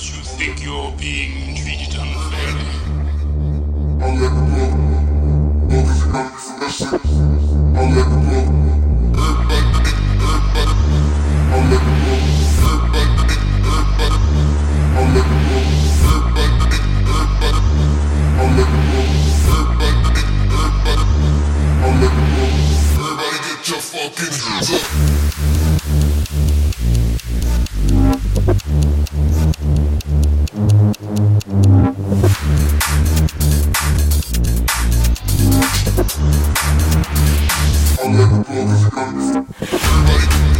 Perhaps you think you're being treated unfairly. I'll let let it blow. Everybody, everybody. I'll let. Everybody, everybody. I'll let it blow. Everybody, everybody. I'll let. Everybody get your fucking hands up. I'll let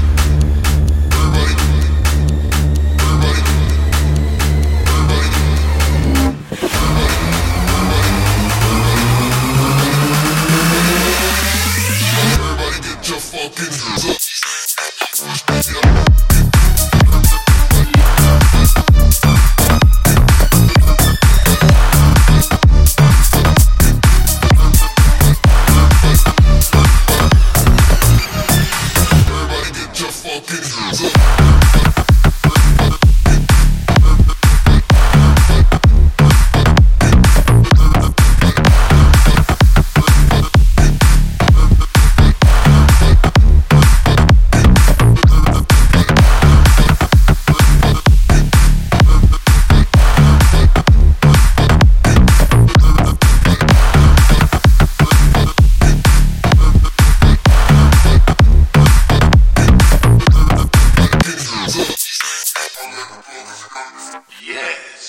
Yes.